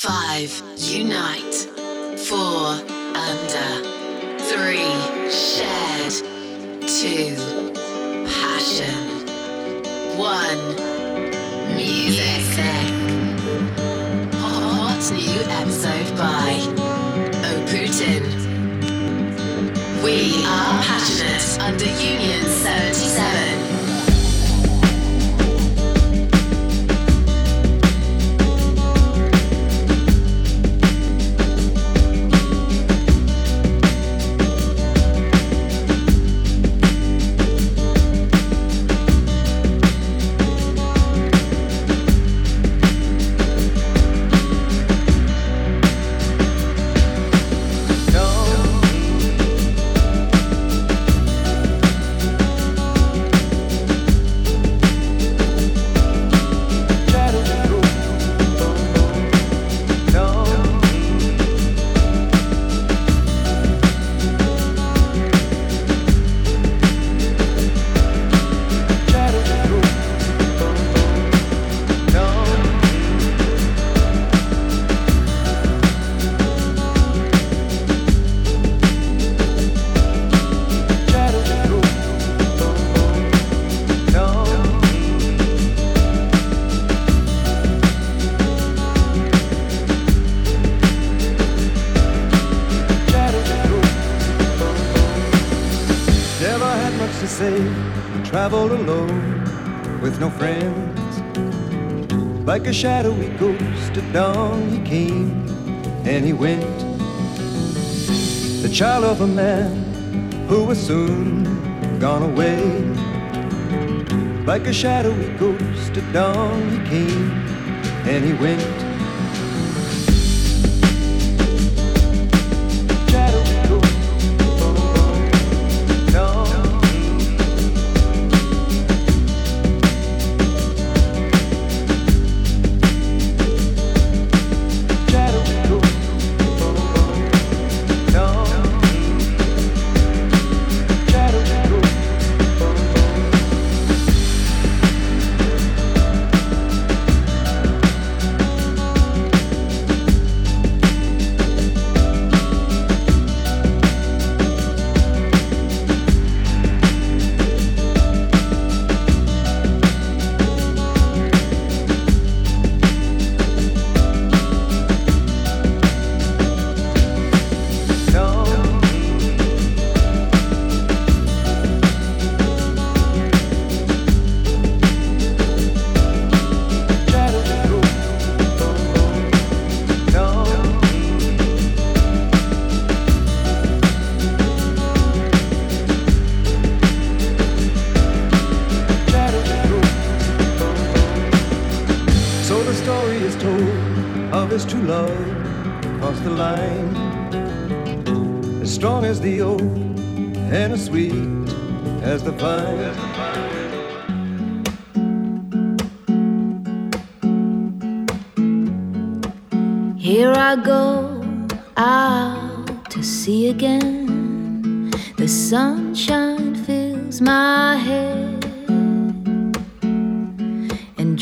Five, unite. Four, under. Three, shared. Two, passion. One, music. Hot new episode by O Putin. We are passionate under Union 77. Shadowy ghost at dawn he came and he went. The child of a man who was soon gone away. Like a shadowy ghost at dawn he came and he went.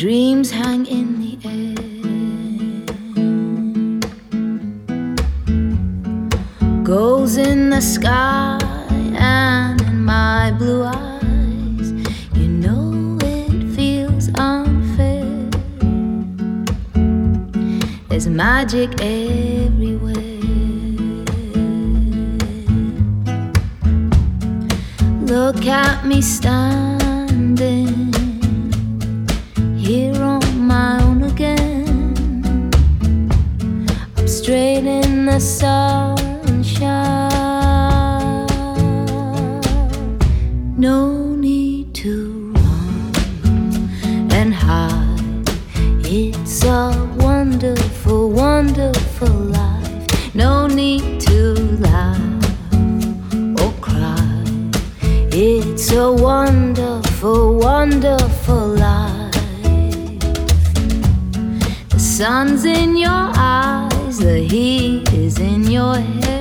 dreams hang in the air. Goals in the sky and in my blue eyes, you know it feels unfair. There's magic everywhere. Look at me stand the sunshine. No need to run and hide. It's a wonderful, wonderful life. No need to lie or cry. It's a wonderful, wonderful life. The Sun's in your eyes, the heat cause you're there.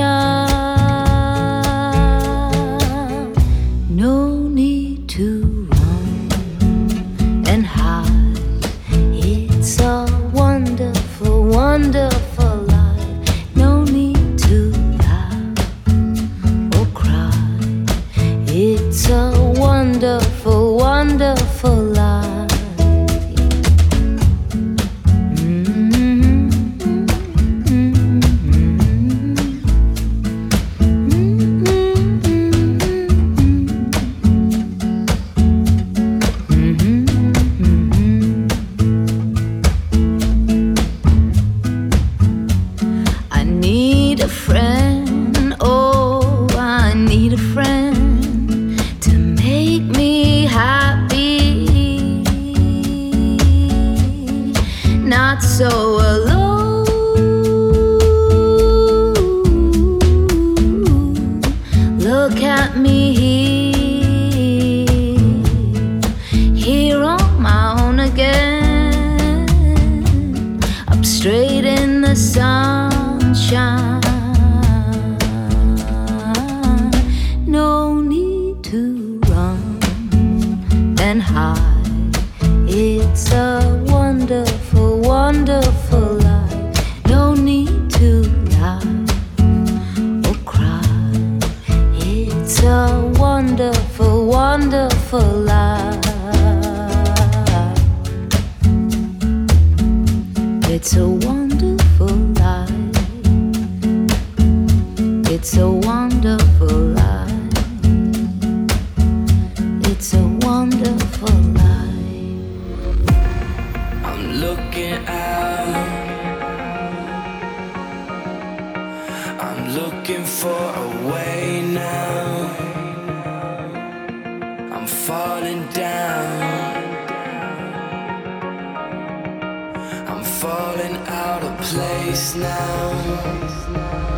Sunshine. wonderful life. I'm looking out. I'm looking for a way now. I'm falling down. I'm falling out of place now.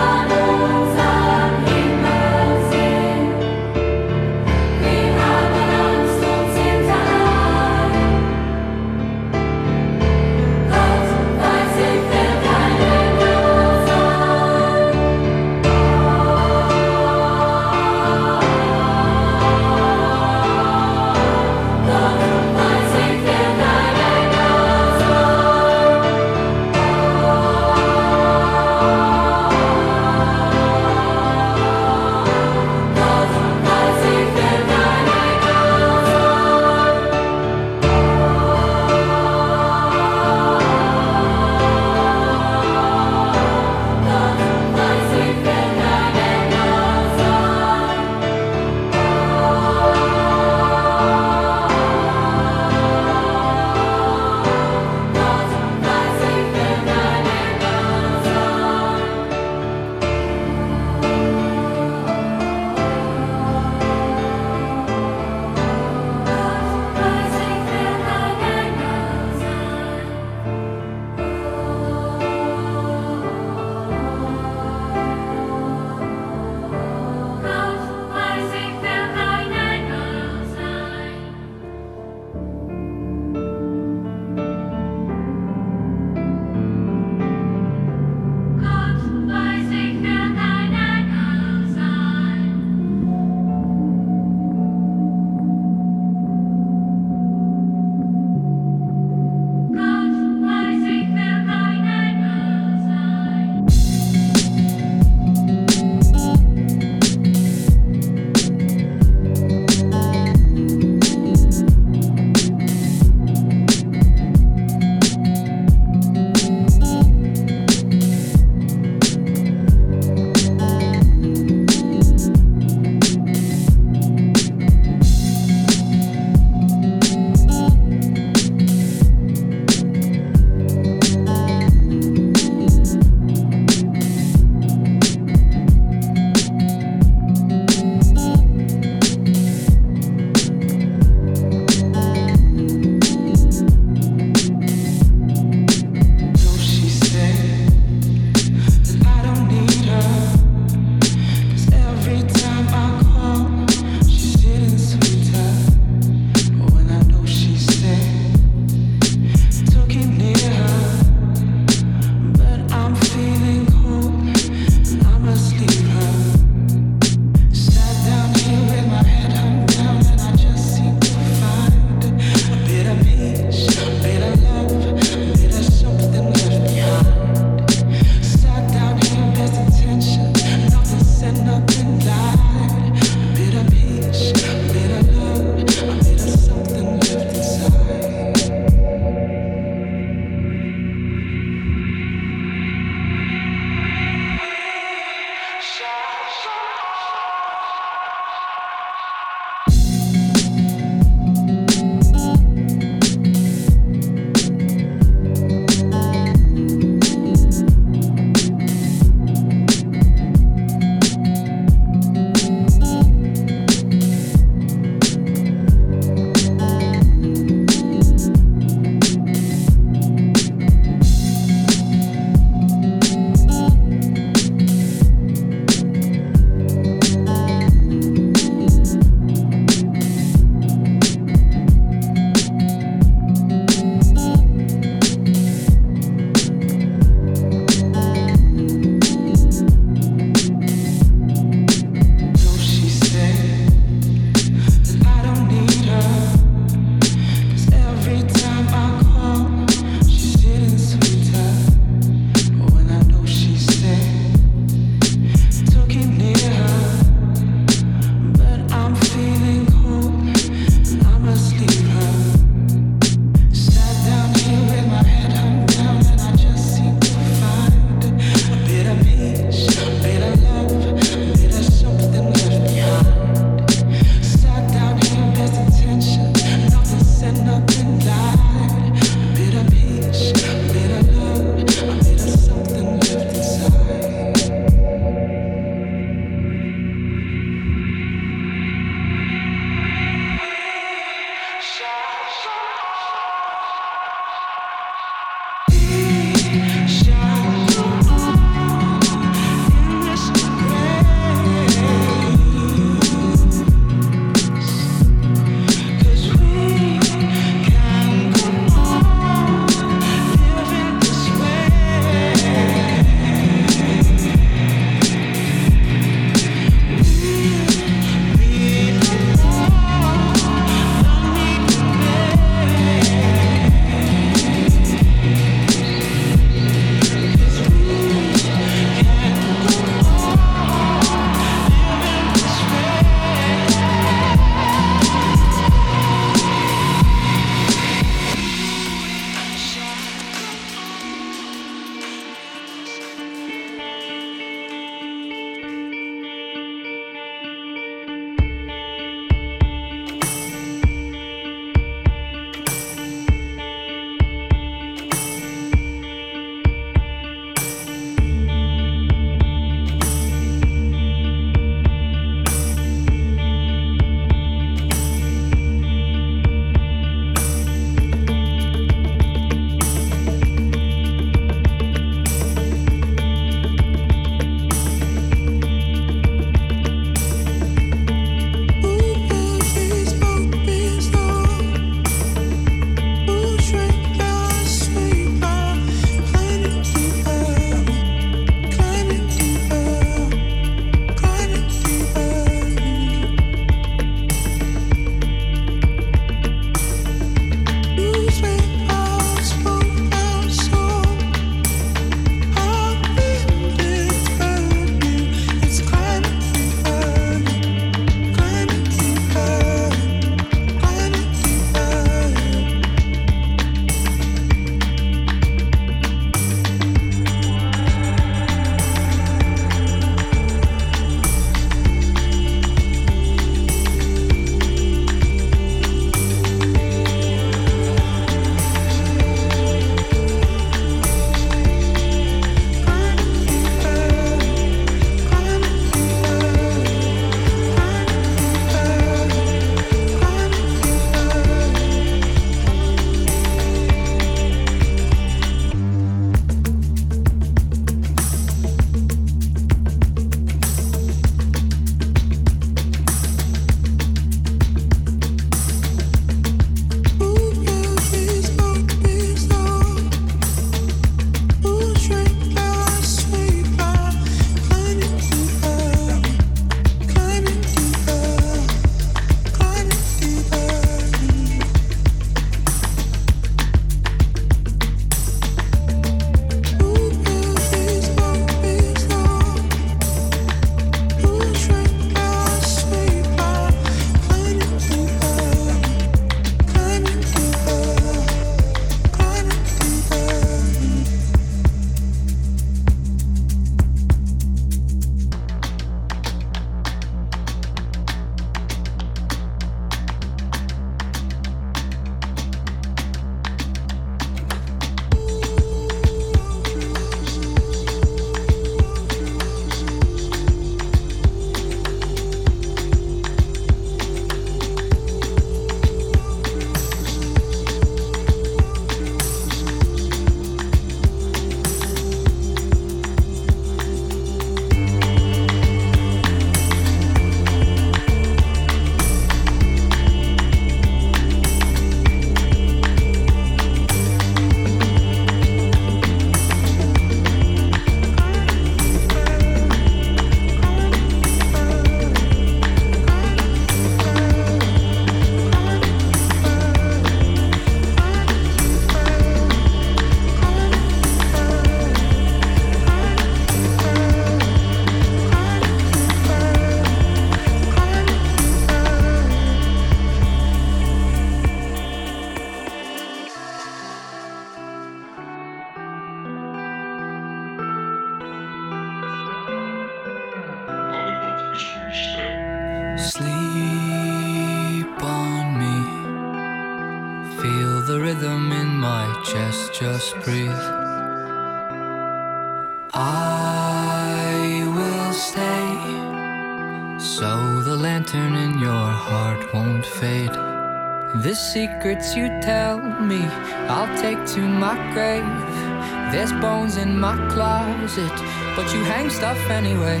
My closet, but you hang stuff anyway.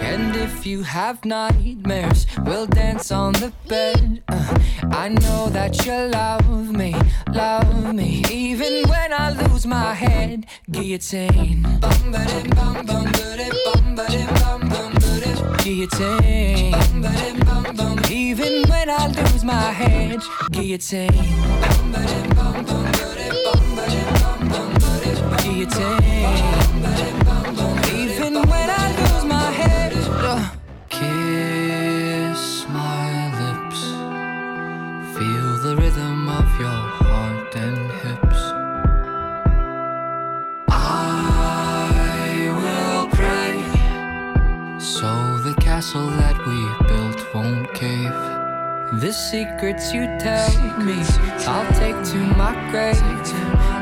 And if you have nightmares, we'll dance on the bed. Uh, I know that you love me, love me, even when I lose my head. Guillotine. Bum, bum, bum, bum, bum, bum. Guillotine. Bum, bum. Even when I lose my head. Guillotine. Bum, bum, bum, ba-dim. Guillotine. The secrets you tell me, I'll take to my grave.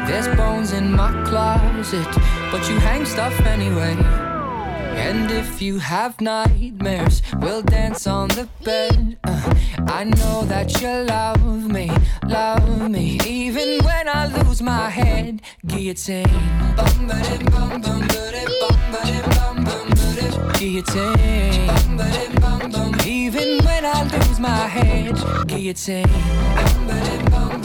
There's bones in my closet, but you hang stuff anyway. And if you have nightmares, we'll dance on the bed. Uh, I know that you love me, love me, even when I lose my head. Guillotine. Bum, ba-dim, bum, bum, ba-dim, bum, ba-dim, bum, ba-dim. Guillotine. Even when I lose my head. Guillotine. Bum,